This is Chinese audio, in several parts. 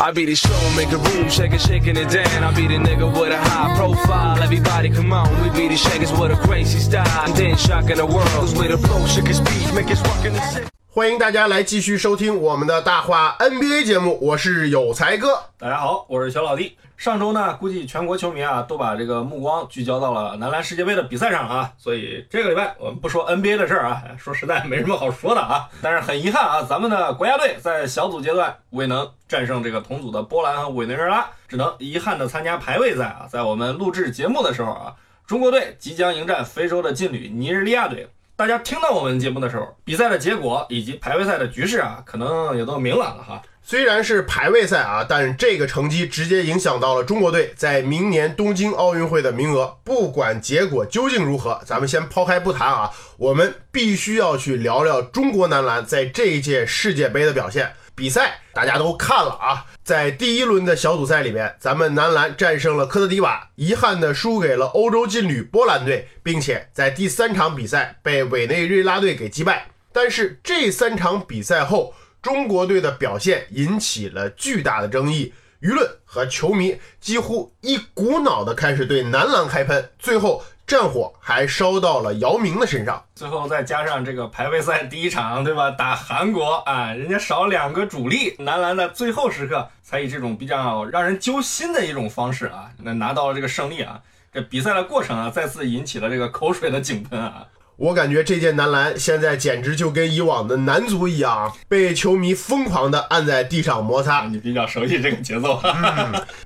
I be the show, make a room, shake it, shaking it down. I be the nigga with a high profile. Everybody come on, we be the shakers with a crazy style. And then shocking the world, cause we the flow, shake his beat, make us rockin' the city. 欢迎大家来继续收听我们的大话 NBA 节目，我是有才哥。大家好，我是小老弟。上周呢，估计全国球迷啊都把这个目光聚焦到了男篮世界杯的比赛上啊，所以这个礼拜我们不说 NBA 的事儿啊，说实在没什么好说的啊。但是很遗憾啊，咱们的国家队在小组阶段未能战胜这个同组的波兰和委内瑞拉，只能遗憾的参加排位赛啊。在我们录制节目的时候啊，中国队即将迎战非洲的劲旅尼日利亚队。大家听到我们节目的时候，比赛的结果以及排位赛的局势啊，可能也都明朗了哈。虽然是排位赛啊，但这个成绩直接影响到了中国队在明年东京奥运会的名额。不管结果究竟如何，咱们先抛开不谈啊，我们必须要去聊聊中国男篮在这一届世界杯的表现。比赛大家都看了啊，在第一轮的小组赛里面，咱们男篮战胜了科特迪瓦，遗憾的输给了欧洲劲旅波兰队，并且在第三场比赛被委内瑞拉队给击败。但是这三场比赛后，中国队的表现引起了巨大的争议，舆论和球迷几乎一股脑的开始对男篮开喷，最后战火还烧到了姚明的身上。最后再加上这个排位赛第一场，对吧？打韩国啊，人家少两个主力，男篮的最后时刻才以这种比较让人揪心的一种方式啊，那拿到了这个胜利啊。这比赛的过程啊，再次引起了这个口水的井喷啊。我感觉这届男篮现在简直就跟以往的男足一样，被球迷疯狂的按在地上摩擦。你比较熟悉这个节奏，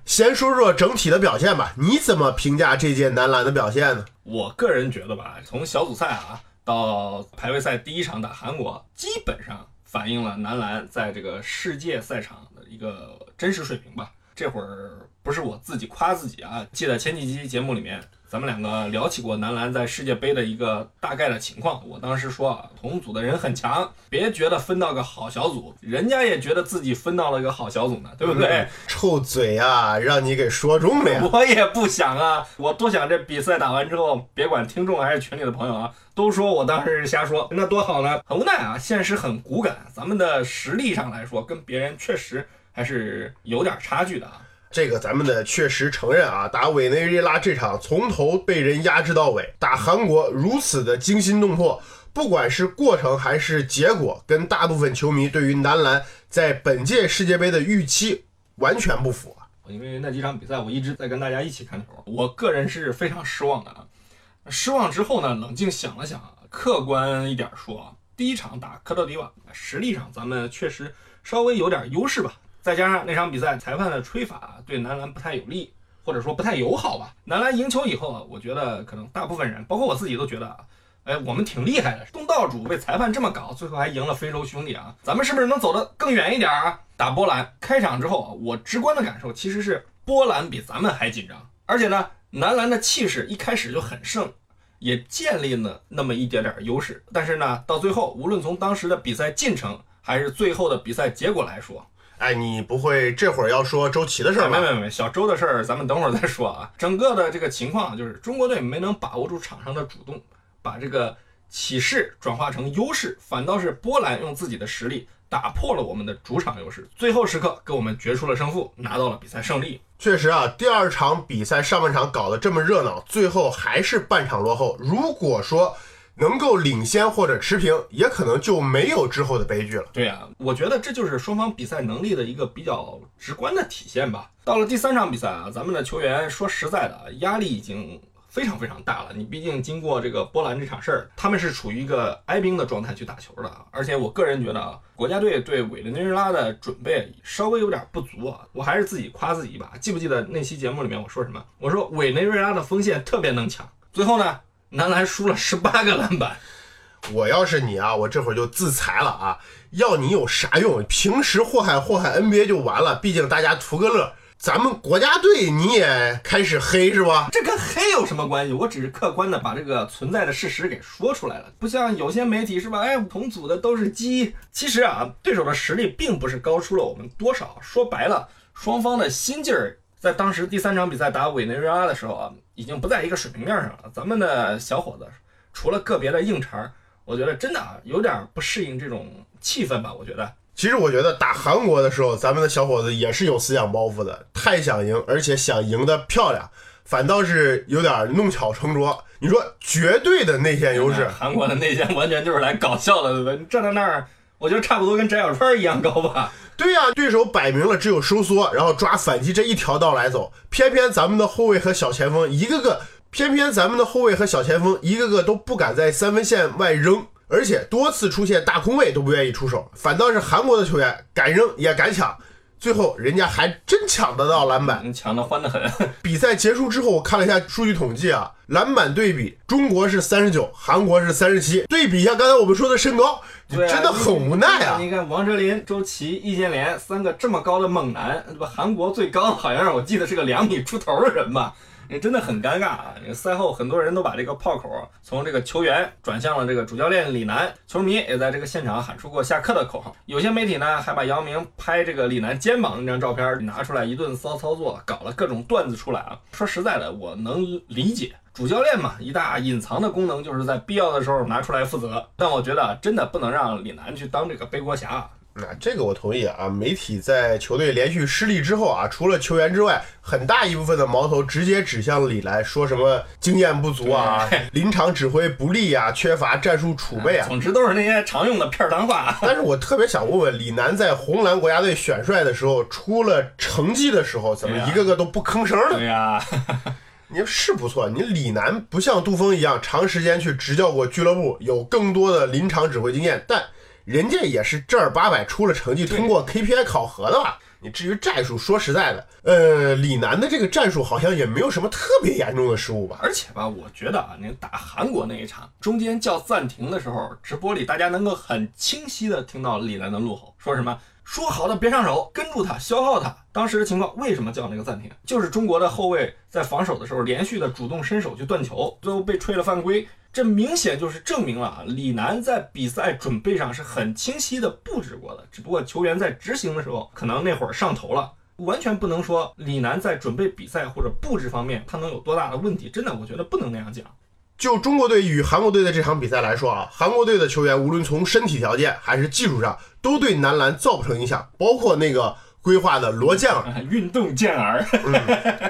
先说说整体的表现吧，你怎么评价这届男篮的表现呢？我个人觉得吧，从小组赛啊到排位赛第一场打韩国，基本上反映了男篮在这个世界赛场的一个真实水平吧。这会儿不是我自己夸自己啊，记得前几期节目里面，咱们两个聊起过男篮在世界杯的一个大概的情况。我当时说啊，同组的人很强，别觉得分到个好小组，人家也觉得自己分到了一个好小组呢，对不对？臭嘴啊，让你给说中了呀！我也不想啊，我多想这比赛打完之后，别管听众还是群里的朋友啊，都说我当时是瞎说，那多好呢。很无奈啊，现实很骨感，咱们的实力上来说，跟别人确实还是有点差距的啊。这个咱们得确实承认啊，打委内瑞拉这场从头被人压制到尾，打韩国如此的惊心动魄，不管是过程还是结果，跟大部分球迷对于男篮在本届世界杯的预期完全不符啊。因为那几场比赛我一直在跟大家一起看球，我个人是非常失望的啊。失望之后呢，冷静想了想啊，客观一点说啊，第一场打科特迪瓦，实力上咱们确实稍微有点优势吧。再加上那场比赛裁判的吹法对男篮不太有利，或者说不太友好吧。男篮赢球以后啊，我觉得可能大部分人，包括我自己都觉得啊，哎，我们挺厉害的。东道主被裁判这么搞，最后还赢了非洲兄弟啊，咱们是不是能走得更远一点啊？打波兰开场之后啊，我直观的感受其实是波兰比咱们还紧张，而且呢，男篮的气势一开始就很盛，也建立了那么一点点优势。但是呢，到最后，无论从当时的比赛进程还是最后的比赛结果来说，哎，你不会这会儿要说周琦的事儿吧？没没没，小周的事儿咱们等会儿再说啊。整个的这个情况就是中国队没能把握住场上的主动，把这个起势转化成优势，反倒是波兰用自己的实力打破了我们的主场优势，最后时刻给我们决出了胜负，拿到了比赛胜利。确实啊，第二场比赛上半场搞得这么热闹，最后还是半场落后。如果说能够领先或者持平，也可能就没有之后的悲剧了。对呀、我觉得这就是双方比赛能力的一个比较直观的体现吧。到了第三场比赛啊，咱们的球员说实在的啊，压力已经非常非常大了。你毕竟经过这个波兰这场事儿，他们是处于一个哀兵的状态去打球的啊。而且我个人觉得啊，国家队对委内瑞拉的准备稍微有点不足啊。我还是自己夸自己一把。记不记得那期节目里面我说什么？我说委内瑞拉的锋线特别能抢。最后呢，男篮输了十八个篮板。我要是你啊，我这会儿就自裁了啊！要你有啥用？平时祸害祸害 NBA 就完了，毕竟大家图个乐。咱们国家队你也开始黑是吧？这跟黑有什么关系？我只是客观的把这个存在的事实给说出来了，不像有些媒体是吧？哎，同组的都是鸡。其实啊，对手的实力并不是高出了我们多少。说白了，双方的心劲儿在当时第三场比赛打委内瑞拉的时候啊，已经不在一个水平面上了。咱们的小伙子除了个别的硬茬儿，我觉得真的啊有点不适应这种气氛吧。我觉得。其实我觉得打韩国的时候，咱们的小伙子也是有思想包袱的，太想赢，而且想赢得漂亮，反倒是有点弄巧成拙。你说绝对的内线优势，韩国的内线完全就是来搞笑的，对不对？你站在那儿，我觉得差不多跟翟小川一样高吧。对呀、对手摆明了只有收缩，然后抓反击这一条道来走，偏偏咱们的后卫和小前锋一个个，偏偏咱们的后卫和小前锋一个个都不敢在三分线外扔，而且多次出现大空位都不愿意出手，反倒是韩国的球员敢扔也敢抢，最后人家还真抢得到篮板。抢得欢得很。比赛结束之后，我看了一下数据统计啊，篮板对比，中国是三十九，韩国是三十七。对比一下刚才我们说的身高，真的很无奈啊。你看王哲林、周琦、易建联三个这么高的猛男，对吧？韩国最高好像是我记得是个两米出头的人吧。也真的很尴尬啊！这个赛后很多人都把这个炮口从这个球员转向了这个主教练李楠，球迷也在这个现场喊出过下课的口号。有些媒体呢还把姚明拍这个李楠肩膀那张照片拿出来一顿骚操作，搞了各种段子出来啊。说实在的，我能理解。主教练嘛，一大隐藏的功能就是在必要的时候拿出来负责。但我觉得真的不能让李楠去当这个背锅侠。啊那这个我同意啊。媒体在球队连续失利之后啊，除了球员之外，很大一部分的矛头直接指向了李楠，说什么经验不足啊、临场指挥不力啊、缺乏战术储备啊。总之都是那些常用的片儿汤话。但是我特别想问问，李楠在红蓝国家队选帅的时候，出了成绩的时候，怎么一个个都不吭声呢？对呀、你是不错，你李楠不像杜峰一样长时间去执教过俱乐部，有更多的临场指挥经验，但人家也是正儿八百出了成绩，通过 KPI 考核的吧？你至于战术，说实在的，呃，李楠的这个战术好像也没有什么特别严重的失误吧？而且吧，我觉得啊，那个打韩国那一场中间叫暂停的时候，直播里大家能够很清晰的听到李楠的怒吼，说什么说好的别上手，跟住他，消耗他。当时的情况为什么叫那个暂停？就是中国的后卫在防守的时候连续的主动伸手去断球，最后被吹了犯规。这明显就是证明了啊，李楠在比赛准备上是很清晰的布置过的，只不过球员在执行的时候可能那会儿上头了。完全不能说李楠在准备比赛或者布置方面他能有多大的问题，真的，我觉得不能那样讲。就中国队与韩国队的这场比赛来说啊，韩国队的球员无论从身体条件还是技术上，都对男篮造不成影响，包括那个规划的罗健儿 运动健儿，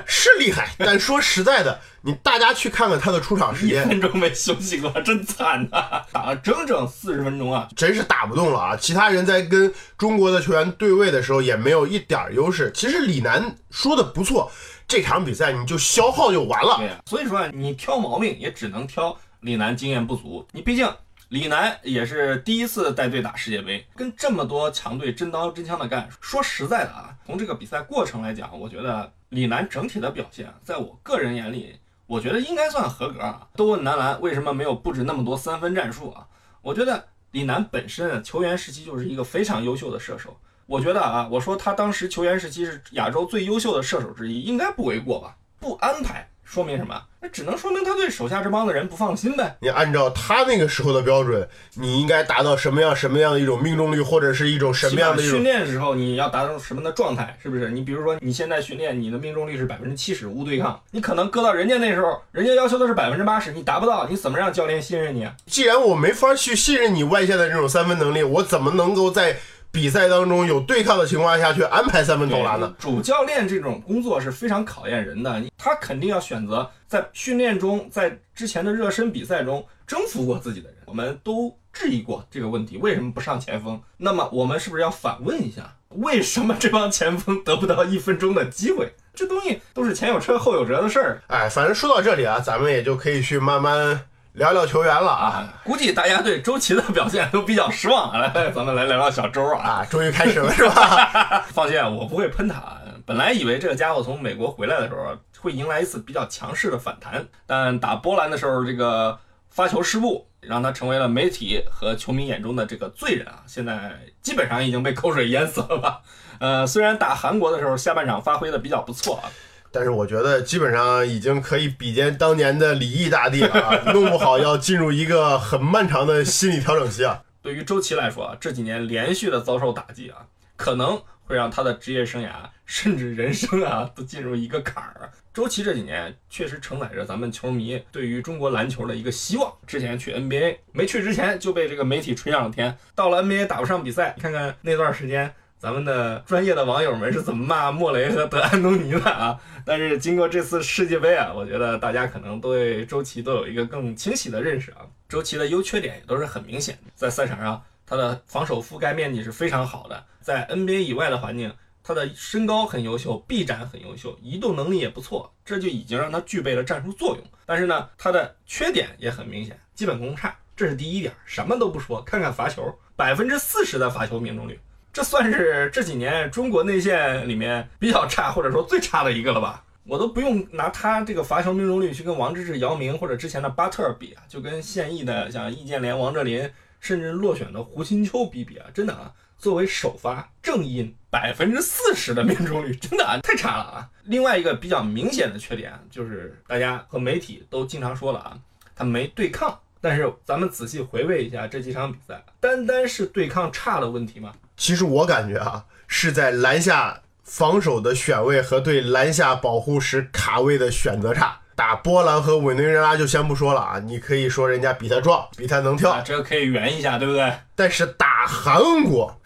是厉害，但说实在的，你大家去看看他的出场时间一间，分钟没休息过，真惨呐、打了整整四十分钟啊！真是打不动了啊！其他人在跟中国的球员对位的时候也没有一点儿优势。其实李楠说的不错，这场比赛你就消耗就完了。所以说啊，你挑毛病也只能挑李楠经验不足。你毕竟李楠也是第一次带队打世界杯，跟这么多强队真刀真枪的干。说实在的啊，从这个比赛过程来讲，我觉得李楠整体的表现，在我个人眼里，我觉得应该算合格啊。都问男篮为什么没有布置那么多三分战术啊？我觉得李楠本身球员时期就是一个非常优秀的射手。我觉得啊，我说他当时球员时期是亚洲最优秀的射手之一，应该不为过吧？不安排说明什么？那只能说明他对手下这帮的人不放心呗。你按照他那个时候的标准，你应该达到什么样什么样的一种命中率，或者是一种什么样的训练的时候你要达到什么的状态？是不是？你比如说你现在训练，你的命中率是百分之七十无对抗，你可能搁到人家那时候，人家要求的是百分之八十，你达不到，你怎么让教练信任你啊？既然我没法去信任你外线的这种三分能力，我怎么能够在比赛当中有对抗的情况下去安排三分投篮呢？主教练这种工作是非常考验人的，他肯定要选择在训练中，在之前的热身比赛中征服过自己的人。我们都质疑过这个问题，为什么不上前锋？那么我们是不是要反问一下，为什么这帮前锋得不到一分钟的机会？这东西都是前有车后有辙的事儿哎，反正说到这里啊，咱们也就可以去慢慢聊聊球员了啊啊！估计大家对周琦的表现都比较失望。来，咱们来聊聊小周啊。啊！终于开始了 是吧？放心，我不会喷他。本来以为这个家伙从美国回来的时候会迎来一次比较强势的反弹，但打波兰的时候，这个发球失误让他成为了媒体和球迷眼中的这个罪人啊！现在基本上已经被口水淹死了吧？呃，虽然打韩国的时候下半场发挥的比较不错啊，但是我觉得基本上已经可以比肩当年的李毅大帝了啊，弄不好要进入一个很漫长的心理调整期啊。对于周琦来说啊，这几年连续的遭受打击啊，可能会让他的职业生涯甚至人生啊都进入一个坎儿。周琦这几年确实承载着咱们球迷对于中国篮球的一个希望。之前去 NBA 没去之前就被这个媒体吹上了天，到了 NBA 打不上比赛，你看看那段时间。咱们的专业的网友们是怎么骂莫雷和德安东尼的啊？但是经过这次世界杯啊，我觉得大家可能对周琦都有一个更清晰的认识啊。周琦的优缺点也都是很明显的，在赛场上他的防守覆盖面积是非常好的，在 NBA 以外的环境，他的身高很优秀，臂展很优秀，移动能力也不错，这就已经让他具备了战术作用。但是呢，他的缺点也很明显，基本功差，这是第一点。什么都不说，看看罚球，百分之四十的罚球命中率。这算是这几年中国内线里面比较差，或者说最差的一个了吧？我都不用拿他这个罚球命中率去跟王治郅、姚明或者之前的巴特尔比啊，就跟现役的像易建联、王哲林，甚至落选的胡金秋比比啊，真的啊，作为首发正印百分之四十的命中率，真的啊太差了啊！另外一个比较明显的缺点就是大家和媒体都经常说了啊，他没对抗。但是咱们仔细回味一下这几场比赛，单单是对抗差的问题吗？其实我感觉啊，是在篮下防守的选位和对篮下保护时卡位的选择差。打波兰和委内瑞拉就先不说了啊，你可以说人家比他壮，比他能跳，这个可以圆一下，对不对？但是打韩国，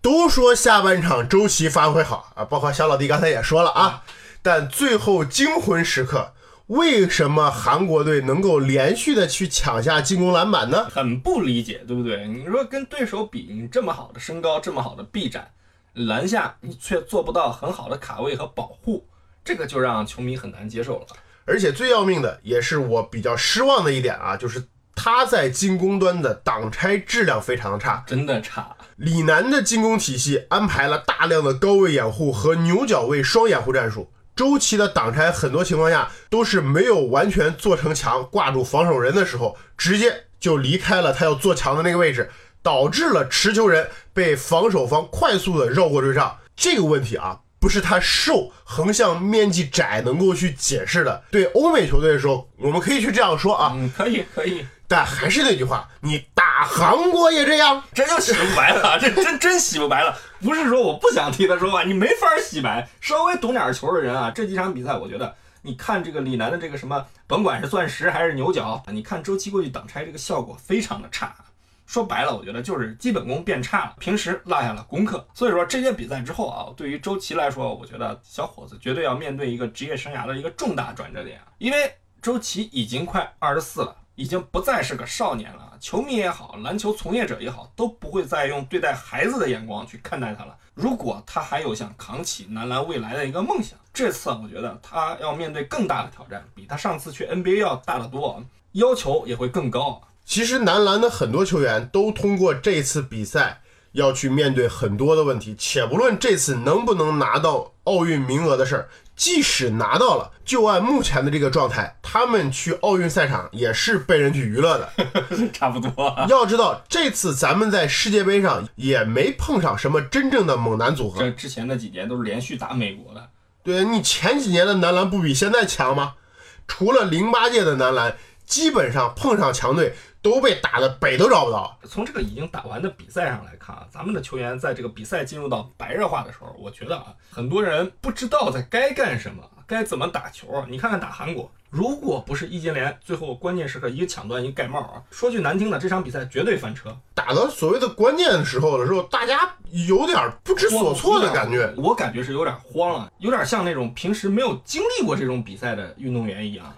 都说下半场周琦发挥好啊，包括小老弟刚才也说了啊，但最后惊魂时刻。为什么韩国队能够连续的去抢下进攻篮板呢？很不理解，对不对？你说跟对手比，你这么好的身高，这么好的臂展，篮下你却做不到很好的卡位和保护，这个就让球迷很难接受了。而且最要命的，也是我比较失望的一点啊，就是他在进攻端的挡拆质量非常的差，真的差。李楠的进攻体系安排了大量的高位掩护和牛角位双掩护战术。周琦的挡拆很多情况下都是没有完全做成墙挂住防守人的时候，直接就离开了他要做墙的那个位置，导致了持球人被防守方快速的绕过追上。这个问题啊，不是他瘦横向面积窄能够去解释的。对欧美球队的时候，我们可以去这样说啊，嗯，可以可以。但还是那句话，你打韩国也这样，这就洗不白了，这 真真洗不白了。不是说我不想替他说话，你没法洗白。稍微懂点球的人啊，这几场比赛，我觉得你看这个李楠的这个什么，甭管是钻石还是牛角，你看周琦过去挡拆这个效果非常的差。说白了，我觉得就是基本功变差了，平时落下了功课。所以说这些比赛之后啊，对于周琦来说，我觉得小伙子绝对要面对一个职业生涯的一个重大转折点，因为周琦已经快二十四了。已经不再是个少年了，球迷也好，篮球从业者也好，都不会再用对待孩子的眼光去看待他了。如果他还有想扛起男篮未来的一个梦想，这次我觉得他要面对更大的挑战，比他上次去 NBA 要大得多，要求也会更高。其实男篮的很多球员都通过这次比赛要去面对很多的问题，且不论这次能不能拿到奥运名额的事儿。即使拿到了，就按目前的这个状态，他们去奥运赛场也是被人去娱乐的，差不多。要知道，这次咱们在世界杯上也没碰上什么真正的猛男组合。这之前那几年都是连续打美国的。对你前几年的男篮不比现在强吗？除了零八届的男篮，基本上碰上强队。都被打的北都找不到。从这个已经打完的比赛上来看啊，咱们的球员在这个比赛进入到白热化的时候，我觉得啊，很多人不知道在该干什么，该怎么打球。你看看打韩国，如果不是易建联最后关键时刻一个抢断一个盖帽啊，说句难听的，这场比赛绝对翻车。打到所谓的关键时候的时候，大家有点不知所措的感觉。我感觉是有点慌了，有点像那种平时没有经历过这种比赛的运动员一样。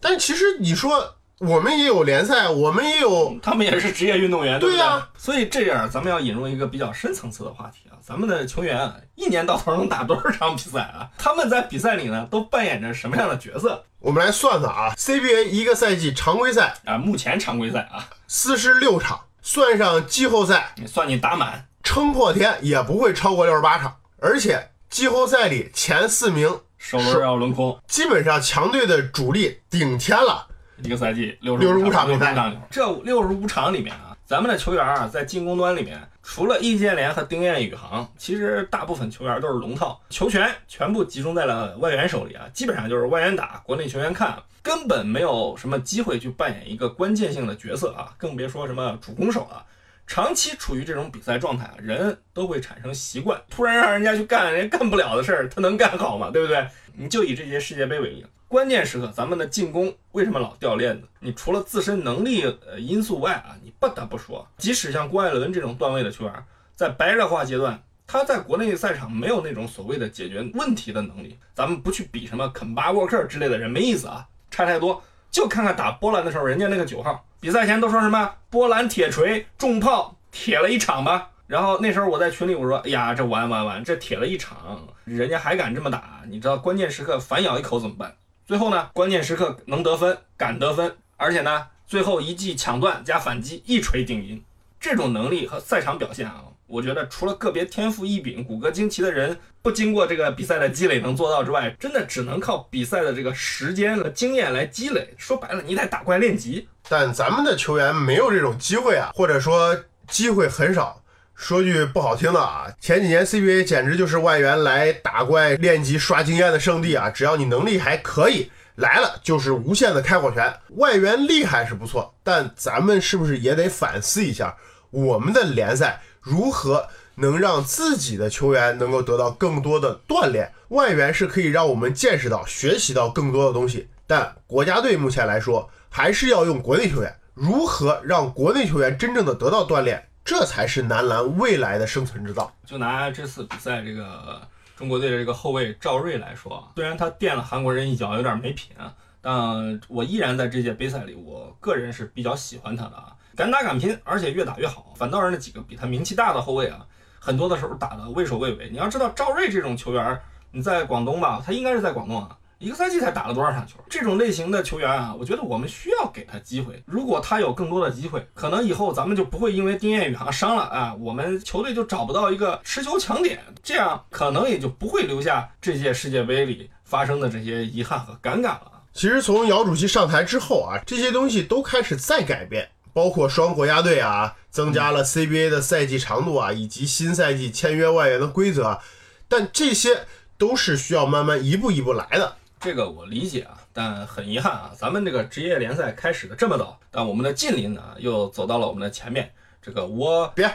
但其实你说。我们也有联赛，我们也有，他们也是职业运动员，对呀。所以这样，咱们要引入一个比较深层次的话题啊。咱们的球员一年到头能打多少场比赛啊？他们在比赛里呢，都扮演着什么样的角色？我们来算算啊，CBA 一个赛季常规赛啊，目前常规赛啊，四十六场，算上季后赛，你算你打满，撑破天也不会超过六十八场。而且季后赛里前四名首轮要轮空，基本上强队的主力顶天了。一个赛季六十五场比赛场，这六十五场里面啊，咱们的球员啊，在进攻端里面，除了易建联和丁彦雨航，其实大部分球员都是龙套，球权全部集中在了外援手里啊，基本上就是外援打，国内球员看，根本没有什么机会去扮演一个关键性的角色啊，更别说什么主攻手了。长期处于这种比赛状态啊，人都会产生习惯，突然让人家去干人家干不了的事儿，他能干好吗？对不对？你就以这届世界杯为例，关键时刻咱们的进攻为什么老掉链子？你除了自身能力呃因素外啊，你不得不说，即使像郭艾伦这种段位的球员，在白热化阶段，他在国内赛场没有那种所谓的解决问题的能力。咱们不去比什么肯巴沃克之类的人，没意思啊，差太多。就看看打波兰的时候，人家那个九号，比赛前都说什么波兰铁锤重炮铁了一场吧。然后那时候我在群里我说，哎呀，这完完完，这铁了一场，人家还敢这么打？你知道关键时刻反咬一口怎么办？最后呢，关键时刻能得分，敢得分，而且呢，最后一记抢断加反击，一锤定音，这种能力和赛场表现啊，我觉得除了个别天赋异禀、骨骼惊奇的人不经过这个比赛的积累能做到之外，真的只能靠比赛的这个时间和经验来积累。说白了，你得打怪练级。但咱们的球员没有这种机会啊，或者说机会很少。说句不好听的啊，前几年 CBA 简直就是外援来打怪练级刷经验的圣地啊！只要你能力还可以，来了就是无限的开火权。外援厉害是不错，但咱们是不是也得反思一下，我们的联赛如何能让自己的球员能够得到更多的锻炼？外援是可以让我们见识到、学习到更多的东西，但国家队目前来说还是要用国内球员。如何让国内球员真正的得到锻炼？这才是男篮未来的生存之道。就拿这次比赛这个中国队的这个后卫赵睿来说，虽然他垫了韩国人一脚，有点没品啊，但我依然在这届杯赛里，我个人是比较喜欢他的啊，敢打敢拼，而且越打越好。反倒是那几个比他名气大的后卫啊，很多的时候打的畏首畏尾。你要知道赵睿这种球员，你在广东吧，他应该是在广东啊。一个赛季才打了多少场球？这种类型的球员啊，我觉得我们需要给他机会。如果他有更多的机会，可能以后咱们就不会因为丁彦雨航伤了啊，我们球队就找不到一个持球强点，这样可能也就不会留下这届世界杯里发生的这些遗憾和尴尬了。其实从姚主席上台之后啊，这些东西都开始在改变，包括双国家队啊，增加了 CBA 的赛季长度啊，以及新赛季签约外援的规则，但这些都是需要慢慢一步一步来的。这个我理解啊，但很遗憾啊，咱们这个职业联赛开始的这么早，但我们的近邻呢又走到了我们的前面。这个我别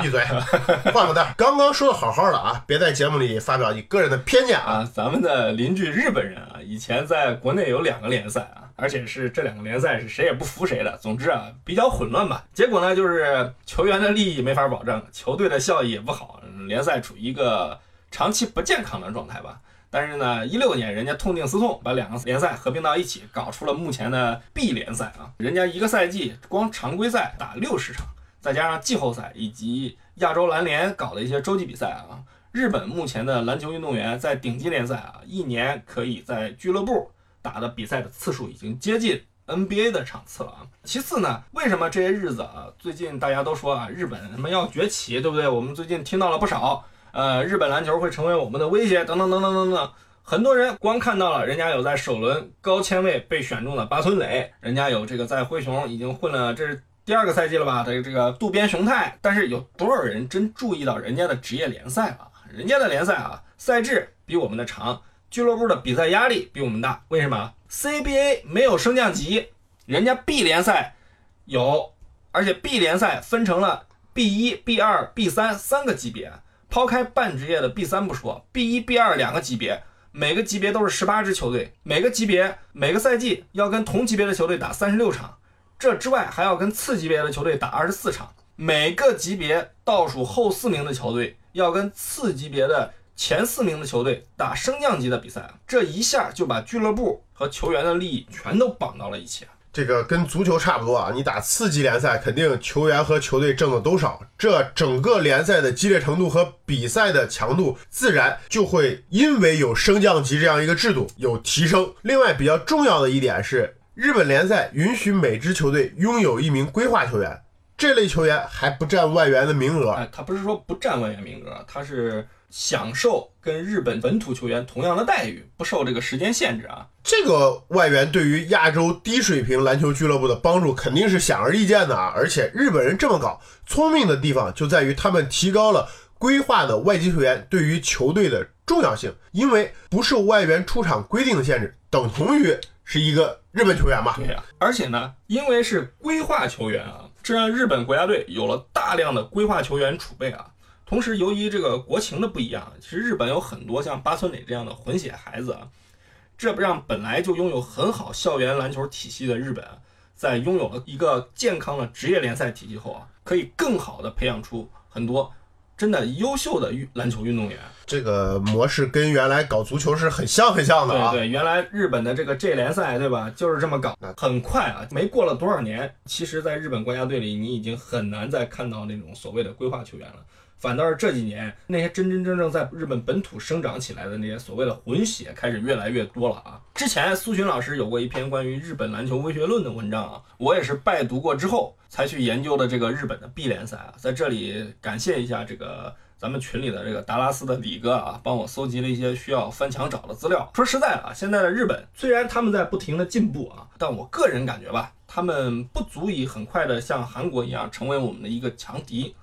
闭嘴，换个蛋。刚刚说的好好的啊，别在节目里发表你个人的偏见啊。咱们的邻居日本人啊，以前在国内有两个联赛啊，而且是这两个联赛是谁也不服谁的。总之啊，比较混乱吧。结果呢，就是球员的利益没法保证，球队的效益也不好，联赛处于一个长期不健康的状态吧。但是呢，一六年人家痛定思痛，把两个联赛合并到一起，搞出了目前的 B 联赛啊。人家一个赛季光常规赛打六十场，再加上季后赛以及亚洲篮联搞的一些洲际比赛啊。日本目前的篮球运动员在顶级联赛啊，一年可以在俱乐部打的比赛的次数已经接近 NBA 的场次了啊。其次呢，为什么这些日子啊，最近大家都说啊，日本什么要崛起，对不对？我们最近听到了不少。呃，日本篮球会成为我们的威胁，等等等等等等。很多人光看到了人家有在首轮高签位被选中的八村垒，人家有这个在灰熊已经混了，这是第二个赛季了吧？的这个渡边雄太，但是有多少人真注意到人家的职业联赛啊？人家的联赛啊，赛制比我们的长，俱乐部的比赛压力比我们大。为什么？CBA 没有升降级，人家 B 联赛有，而且 B 联赛分成了 B 一、B 二、B 三三个级别。抛开半职业的 B 三不说，B 一、B 二两个级别，每个级别都是十八支球队，每个级别每个赛季要跟同级别的球队打三十六场，这之外还要跟次级别的球队打二十四场，每个级别倒数后四名的球队要跟次级别的前四名的球队打升降级的比赛，这一下就把俱乐部和球员的利益全都绑到了一起。这个跟足球差不多啊，你打次级联赛，肯定球员和球队挣的都少，这整个联赛的激烈程度和比赛的强度，自然就会因为有升降级这样一个制度有提升。另外，比较重要的一点是，日本联赛允许每支球队拥有一名规划球员，这类球员还不占外援的名额。哎，他不是说不占外援名额，他是。享受跟日本本土球员同样的待遇，不受这个时间限制啊。这个外援对于亚洲低水平篮球俱乐部的帮助肯定是显而易见的啊！而且日本人这么搞，聪明的地方就在于他们提高了规划的外籍球员对于球队的重要性，因为不受外援出场规定的限制，等同于是一个日本球员嘛。对呀、而且呢，因为是规划球员啊，这让日本国家队有了大量的规划球员储备啊。同时，由于这个国情的不一样，其实日本有很多像八村垒这样的混血孩子啊，这不让本来就拥有很好校园篮球体系的日本啊，在拥有了一个健康的职业联赛体系后啊，可以更好的培养出很多真的优秀的运篮球运动员。这个模式跟原来搞足球是很像很像的啊。对对，原来日本的这个 J 联赛，对吧？就是这么搞那。很快啊，没过了多少年，其实，在日本国家队里，你已经很难再看到那种所谓的规划球员了。反倒是这几年，那些真真正正在日本本土生长起来的那些所谓的混血开始越来越多了啊。之前苏群老师有过一篇关于日本篮球文学论的文章啊，我也是拜读过之后才去研究的这个日本的 B 联赛啊。在这里感谢一下这个咱们群里的这个达拉斯的李哥啊，帮我搜集了一些需要翻墙找的资料。说实在的啊，现在的日本虽然他们在不停的进步啊，但我个人感觉吧，他们不足以很快的像韩国一样成为我们的一个强敌。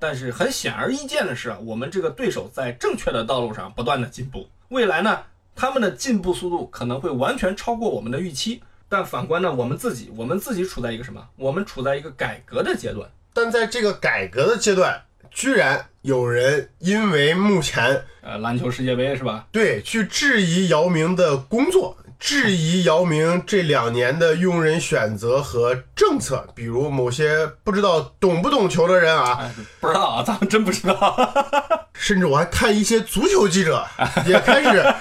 但是很显而易见的是啊，我们这个对手在正确的道路上不断的进步。未来呢，他们的进步速度可能会完全超过我们的预期。但反观呢，我们自己，我们自己处在一个什么？我们处在一个改革的阶段。但在这个改革的阶段，居然有人因为目前呃，篮球世界杯是吧？对去质疑姚明的工作，质疑姚明这两年的用人选择和政策，比如某些不知道懂不懂球的人啊，哎，不知道啊，咱们真不知道。甚至我还看一些足球记者也开始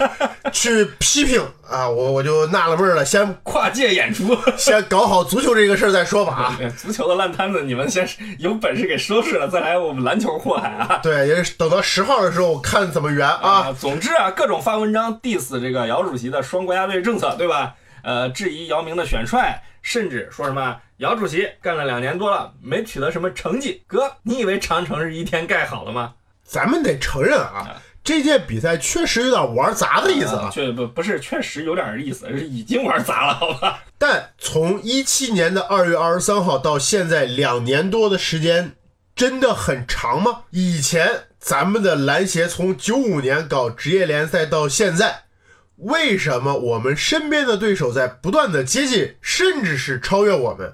去批评啊，我我就纳了闷了，先跨界演出，先搞好足球这个事儿再说吧啊。足球的烂摊子，你们先有本事给收拾了，再来我们篮球祸害啊！对，也是等到十号的时候，我看怎么圆啊。总之啊，各种发文章 diss 这个姚主席的双国家队政策，对吧？呃，质疑姚明的选帅，甚至说什么姚主席干了两年多了，没取得什么成绩。哥，你以为长城是一天盖好的吗？咱们得承认啊，这届比赛确实有点玩砸的意思啊。确不不是，确实有点意思，是已经玩砸了，好吧？但从一七年的二月二十三号到现在两年多的时间，真的很长吗？以前咱们的篮协从九五年搞职业联赛到现在，为什么我们身边的对手在不断的接近，甚至是超越我们？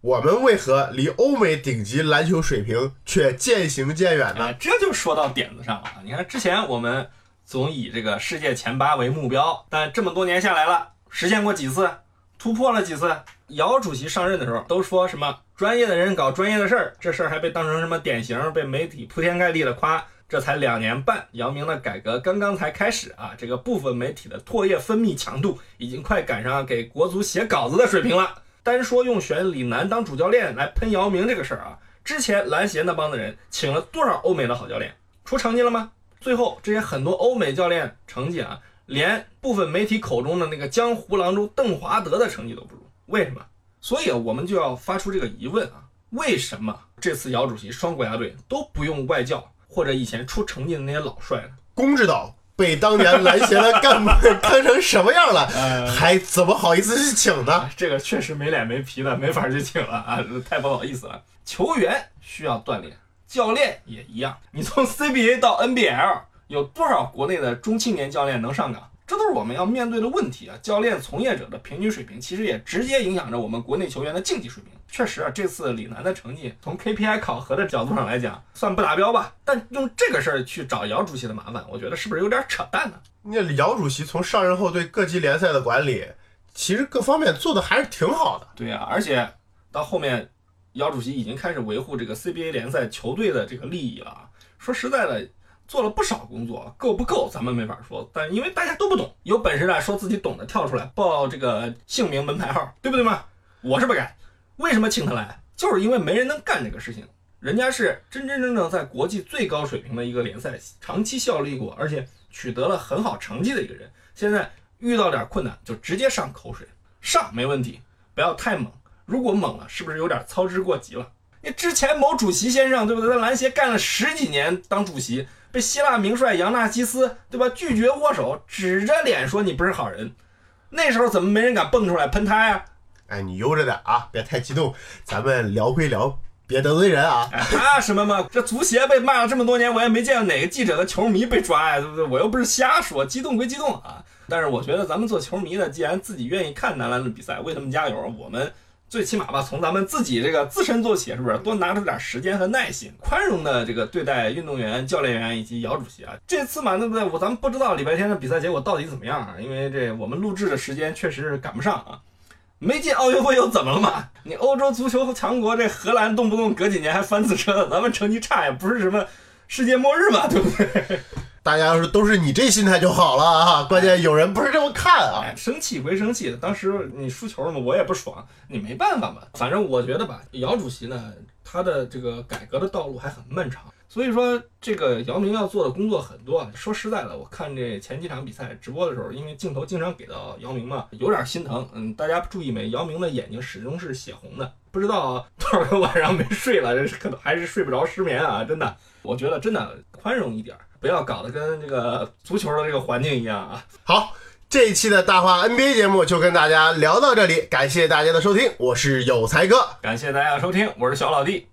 我们为何离欧美顶级篮球水平却渐行渐远呢？这就说到点子上了。你看，之前我们总以这个世界前八为目标，但这么多年下来了，实现过几次？突破了几次？姚主席上任的时候都说什么专业的人搞专业的事儿，这事儿还被当成什么典型，被媒体铺天盖地的夸。这才两年半，姚明的改革刚刚才开始啊！这个部分媒体的唾液分泌强度已经快赶上给国足写稿子的水平了。单说用选李楠当主教练来喷姚明这个事儿啊，之前篮协那帮子人请了多少欧美的好教练，出成绩了吗？最后这些很多欧美教练成绩啊，连部分媒体口中的那个江湖郎中邓华德的成绩都不如，为什么？所以啊，我们就要发出这个疑问啊：为什么这次姚主席双国家队都不用外教或者以前出成绩的那些老帅呢？公知道被当年篮协的干部 坑成什么样了，呃还怎么好意思去请呢？这个确实没脸没皮的，没法去请了啊，太不好意思了。球员需要锻炼，教练也一样。你从 CBA 到 NBL，有多少国内的中青年教练能上岗？这都是我们要面对的问题啊！教练从业者的平均水平，其实也直接影响着我们国内球员的竞技水平。确实啊，这次李楠的成绩从 KPI 考核的角度上来讲，算不达标吧。但用这个事儿去找姚主席的麻烦，我觉得是不是有点扯淡呢？那姚主席从上任后对各级联赛的管理，其实各方面做的还是挺好的。对呀、而且到后面，姚主席已经开始维护这个 CBA 联赛球队的这个利益了啊。说实在的，做了不少工作，够不够咱们没法说。但因为大家都不懂，有本事的说自己懂的跳出来报这个姓名门牌号，对不对嘛？我是不敢。为什么请他来？就是因为没人能干这个事情。人家是真真正正在国际最高水平的一个联赛长期效力过，而且取得了很好成绩的一个人。现在遇到点困难就直接上口水，上没问题，不要太猛。如果猛了，是不是有点操之过急了？你之前某主席先生，对不对？在篮协干了十几年当主席，被希腊名帅扬纳基斯，对吧？拒绝握手，指着脸说你不是好人。那时候怎么没人敢蹦出来喷他呀？哎，你悠着点啊，别太激动，咱们聊归聊，别得罪人啊。哎，怕什么嘛？这足协被骂了这么多年，我也没见过哪个记者的球迷被抓呀，对不对？我又不是瞎说，激动归激动啊，但是我觉得咱们做球迷的，既然自己愿意看男篮的比赛，为他们加油，我们最起码吧，从咱们自己这个自身做起，是不是？多拿出点时间和耐心，宽容的这个对待运动员、教练员以及姚主席啊。这次嘛，对不对？我咱们不知道礼拜天的比赛结果到底怎么样啊，因为这我们录制的时间确实是赶不上啊。没进奥运会又怎么了嘛？你欧洲足球强国这荷兰动不动隔几年还翻次车，咱们成绩差也不是什么世界末日嘛，对不对？大家要是都是你这心态就好了啊！关键有人不是这么看啊。哎，生气归生气的，当时你输球了嘛，我也不爽，你没办法嘛。反正我觉得吧，姚主席呢，他的这个改革的道路还很漫长。所以说，这个姚明要做的工作很多。说实在的，我看这前几场比赛直播的时候，因为镜头经常给到姚明嘛，有点心疼。嗯，大家注意没？姚明的眼睛始终是血红的，不知道多少个晚上没睡了，这可能还是睡不着，失眠啊！真的，我觉得真的宽容一点，不要搞得跟这个足球的这个环境一样啊。好，这一期的大话 NBA 节目就跟大家聊到这里，感谢大家的收听，我是有才哥，感谢大家的收听，我是小老弟。